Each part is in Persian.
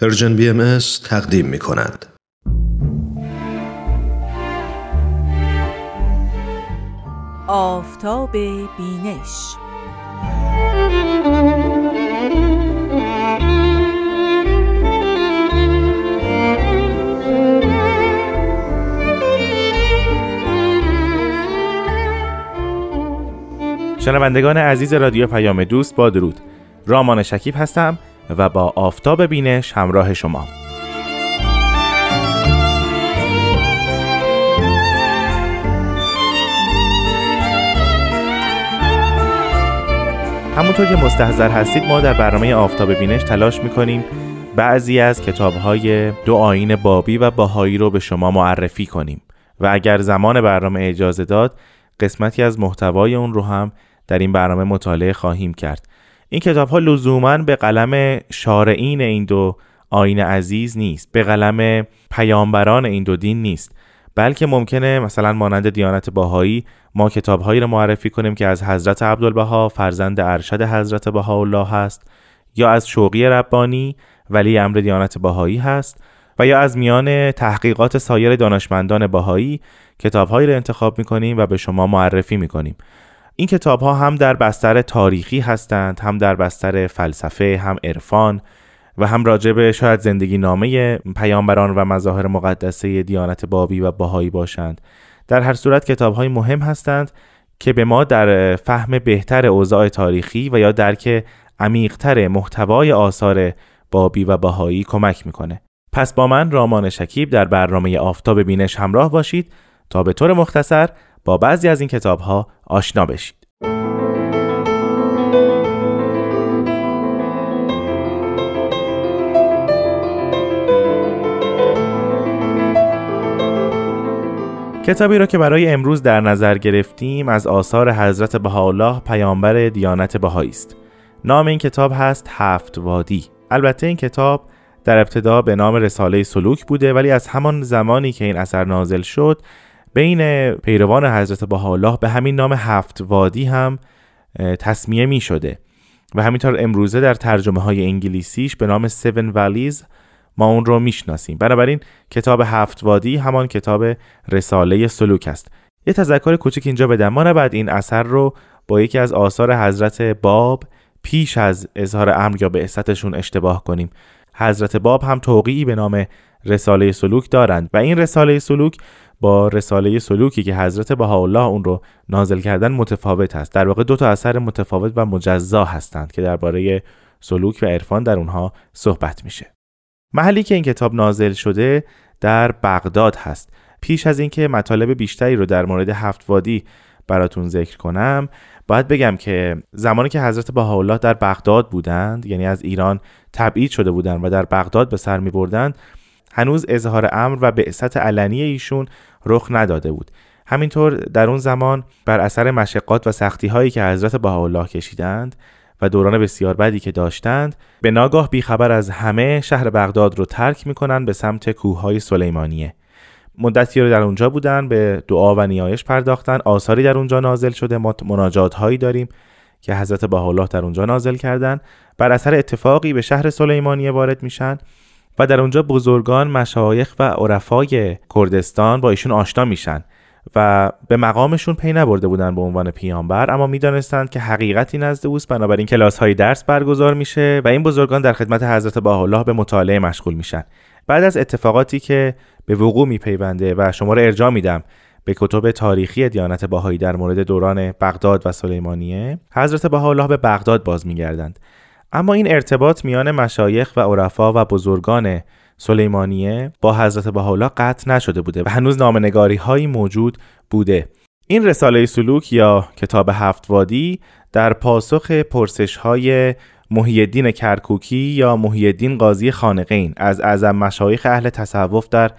پرژن بی ام تقدیم می کند. آفتاب بینش. شنوندگان عزیز رادیو پیام دوست با درود. رامان شکیب هستم. و با آفتاب بینش همراه شما. همونطور که مستحضر هستید ما در برنامه آفتاب بینش تلاش می‌کنیم بعضی از کتابهای دو آین بابی و باهایی رو به شما معرفی کنیم. و اگر زمان برنامه اجازه داد قسمتی از محتوای اون رو هم در این برنامه مطالعه خواهیم کرد. این کتاب ها لزوما به قلم شارعین این دو آین عزیز نیست به قلم پیامبران این دو دین نیست. بلکه ممکنه مثلا مانند دیانت باهایی ما کتابهایی رو معرفی کنیم که از حضرت عبدالبها فرزند ارشد حضرت بهاءالله هست یا از شوقی ربانی ولی امر دیانت باهایی هست و یا از میان تحقیقات سایر دانشمندان باهایی کتابهایی رو انتخاب می‌کنیم و به شما معرفی می‌کنیم. این کتاب ها هم در بستر تاریخی هستند هم در بستر فلسفه هم عرفان و هم راجب شاید زندگی نامه پیامبران و مظاهر مقدسه دیانت بابی و باهایی باشند. در هر صورت کتاب های مهم هستند که به ما در فهم بهتر اوضاع تاریخی و یا درک عمیقتر محتوای آثار بابی و باهایی کمک می‌کنه. پس با من رامان شکیب در برنامه آفتاب بینش همراه باشید تا به طور مختصر با بعضی از این کتاب ها آشنا بشید. کتابی را که برای امروز در نظر گرفتیم از آثار حضرت بهاءالله پیامبر دیانت بهایی است. نام این کتاب هست هفت وادی. البته این کتاب در ابتدا به نام رساله سلوک بوده ولی از همان زمانی که این اثر نازل شد بین پیروان حضرت بهاءالله به همین نام هفت وادی هم تصمیه می شده. و همینطور امروزه در ترجمه های انگلیسیش به نام Seven Valleys ما اون رو می‌شناسیم بنابراین کتاب هفت وادی همان کتاب رساله سلوک است. یه تذکر کوچک اینجا بدم. ما نباید این اثر رو با یکی از آثار حضرت باب پیش از اظهار امر یا به اشتباه کنیم. حضرت باب هم توقیعی به نام رساله سلوک دارند و این رساله سلوک با رساله سلوکی که حضرت بهاءالله اون رو نازل کردن متفاوت است. در واقع دو تا اثر متفاوت و مجزا هستند که درباره سلوک و عرفان در اونها صحبت میشه. محلی که این کتاب نازل شده در بغداد هست. پیش از اینکه مطالب بیشتری رو در مورد هفت وادی براتون ذکر کنم باید بگم که زمانی که حضرت بهاءالله در بغداد بودند یعنی از ایران تبعید شده بودند و در بغداد به سر می بردند هنوز اظهار امر و بعثت علنی ایشون رخ نداده بود. همینطور در اون زمان بر اثر مشقات و سختی هایی که حضرت بهاءالله کشیدند و دوران بسیار بدی که داشتند به ناگاه بیخبر از همه شهر بغداد رو ترک می‌کنن به سمت کوههای سلیمانیه. مدتی رو در اونجا بودن به دعا و نیایش پرداختن. آثاری در اونجا نازل شده. ما مناجات هایی داریم که حضرت بهاءالله در اونجا نازل کردن. بر اثر اتفاقی به شهر سلیمانیه وارد میشن. و در اونجا بزرگان مشایخ و عرفای کردستان با ایشون آشنا میشن و به مقامشون پی نبرده بودن به عنوان پیامبر اما می‌دانستند که حقیقتی نزد اوست. بنابراین کلاس های درس برگزار میشه و این بزرگان در خدمت حضرت الله به مطالعه مشغول میشن. بعد از اتفاقاتی که به وقوع میپیونده و شما رو ارجاع میدم به کتب تاریخی دیانت باهایی در مورد دوران بغداد و سلیمانیه حضرت الله به بغداد باز میگردند. اما این ارتباط میان مشایخ و عرفا و بزرگان سلیمانیه با حضرت بهاءالله قطع نشده بوده و هنوز نامنگاری هایی موجود بوده. این رساله سلوک یا کتاب هفت وادی در پاسخ پرسش های محیدین کرکوکی یا محیدین قاضی خانقین از اعظم مشایخ اهل تصوف در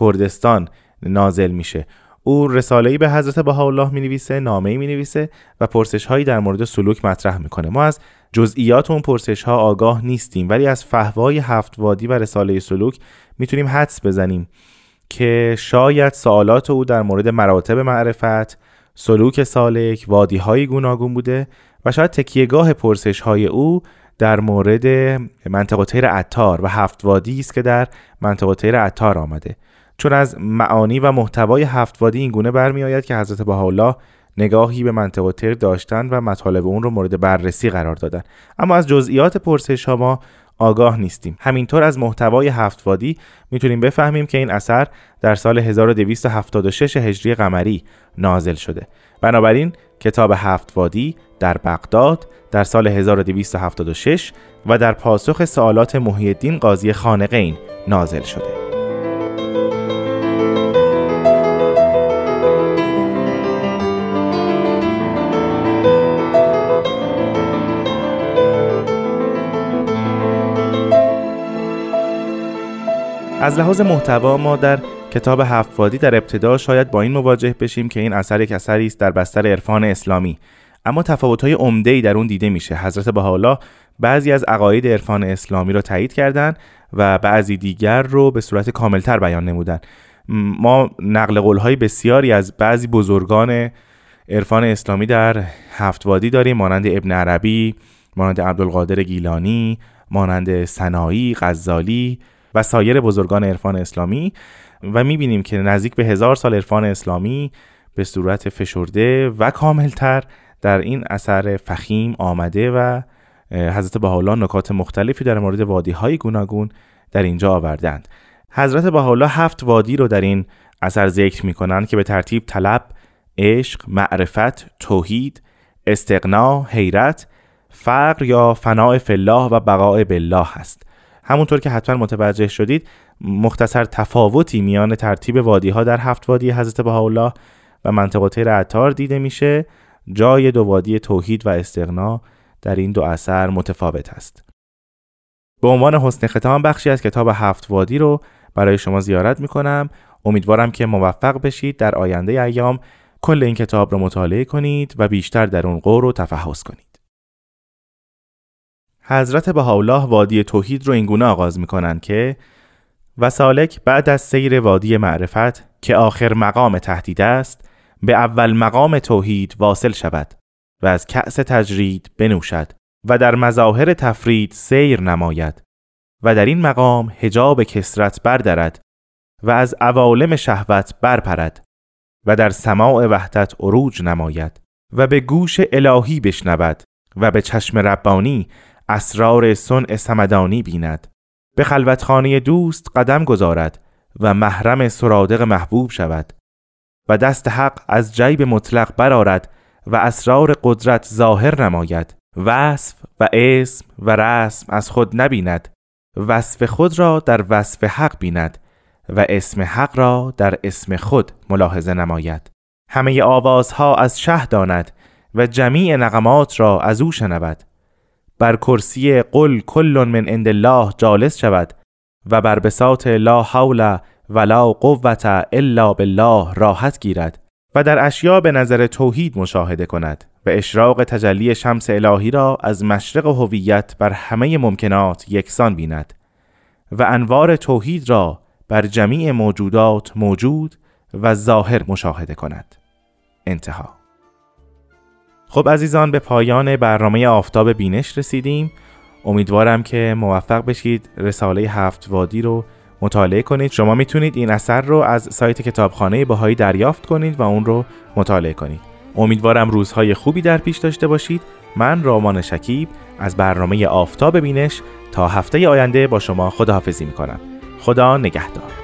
کردستان نازل میشه. او رساله به حضرت بهاءالله می نویسه نامه می نویسه و پرسش هایی در مورد سلوک مطرح می‌کنه. ما از جزئیات اون پرسش ها آگاه نیستیم ولی از فهوای هفت وادی و رساله سلوک می‌تونیم حدس بزنیم که شاید سوالات او در مورد مراتب معرفت سلوک سالک وادی های گوناگون بوده و شاید تکیهگاه پرسش های او در مورد منطقه تیر عطار و هفت وادی است که در منطقه تیر عطار آمده. چون از معانی و محتوای هفت وادی این گونه برمیآید که حضرت بهاءالله نگاهی به منطقه تیر داشتن و مطالب اون رو مورد بررسی قرار دادن اما از جزئیات پرسش ما آگاه نیستیم. همینطور از محتوای هفت وادی می‌تونیم بفهمیم که این اثر در سال 1276 هجری قمری نازل شده. بنابراین کتاب هفت وادی در بغداد در سال 1276 و در پاسخ سوالات محی الدین قاضی خانقین نازل شده. از لحاظ محتوا ما در کتاب هفت وادی در ابتدا شاید با این مواجه بشیم که این اثر یک اثری است در بستر عرفان اسلامی. اما تفاوت‌های عمده‌ای در اون دیده میشه. حضرت بهاءالله بعضی از عقاید عرفان اسلامی را تایید کردند و بعضی دیگر رو به صورت کاملتر بیان نمودن. ما نقل قولهای بسیاری از بعضی بزرگان عرفان اسلامی در هفت وادی داریم. مانند ابن عربی مانند عبدالقادر گیلانی مانند سنایی غزالی و سایر بزرگان عرفان اسلامی و می‌بینیم که نزدیک به هزار سال عرفان اسلامی به صورت فشرده و کاملتر در این اثر فخیم آمده و حضرت بهاءالله نکات مختلفی در مورد وادی های گوناگون در اینجا آوردند. حضرت بهاءالله هفت وادی رو در این اثر ذکر می‌کنند که به ترتیب طلب عشق معرفت توحید استقنا حیرت فقر یا فناع فلاح و بقاء بالله هست. همونطور که حتما متوجه شدید مختصر تفاوتی میان ترتیب وادی ها در هفت وادی حضرت بهاءالله و منطقه عطار دیده میشه جای دو وادی توحید و استغنا در این دو اثر متفاوت است. به عنوان حسن ختام بخشی از کتاب هفت وادی رو برای شما زیارت می‌کنم. امیدوارم که موفق بشید در آینده ایام کل این کتاب رو مطالعه کنید و بیشتر در اون قور رو تفحص کنید. حضرت بهاءالله وادی توحید رو اینگونه آغاز می‌کنند که و سالک بعد از سیر وادی معرفت که آخر مقام تهدید است به اول مقام توحید واصل شود و از کأس تجرید بنوشد و در مظاهر تفرید سیر نماید و در این مقام هجاب کسرت بردرد و از عوالم شهوت برپرد و در سماع وحدت عروج نماید و به گوش الهی بشنود و به چشم ربانی اسرار صنع سمدانی بیند. به خلوتخانه دوست قدم گذارد و محرم سرادق محبوب شود و دست حق از جیب مطلق برارد و اسرار قدرت ظاهر نماید. وصف و اسم و رسم از خود نبیند. وصف خود را در وصف حق بیند و اسم حق را در اسم خود ملاحظه نماید. همه آوازها از شه داند و جمیع نغمات را از او شنود. بر کرسی قل کل من عند الله جالس شود و بر بساط لا حول ولا قوت الا بالله راحت گیرد و در اشیا به نظر توحید مشاهده کند و اشراق تجلی شمس الهی را از مشرق هویت بر همه ممکنات یکسان بیند و انوار توحید را بر جمیع موجودات موجود و ظاهر مشاهده کند. انتها. خب عزیزان به پایان برنامه آفتاب بینش رسیدیم. امیدوارم که موفق بشید رساله هفت وادی رو مطالعه کنید. شما می‌تونید این اثر رو از سایت کتابخانه باهایی دریافت کنید و اون رو مطالعه کنید. امیدوارم روزهای خوبی در پیش داشته باشید. من رامان شکیب از برنامه آفتاب بینش تا هفته آینده با شما خداحافظی می‌کنم. خدا نگهدار.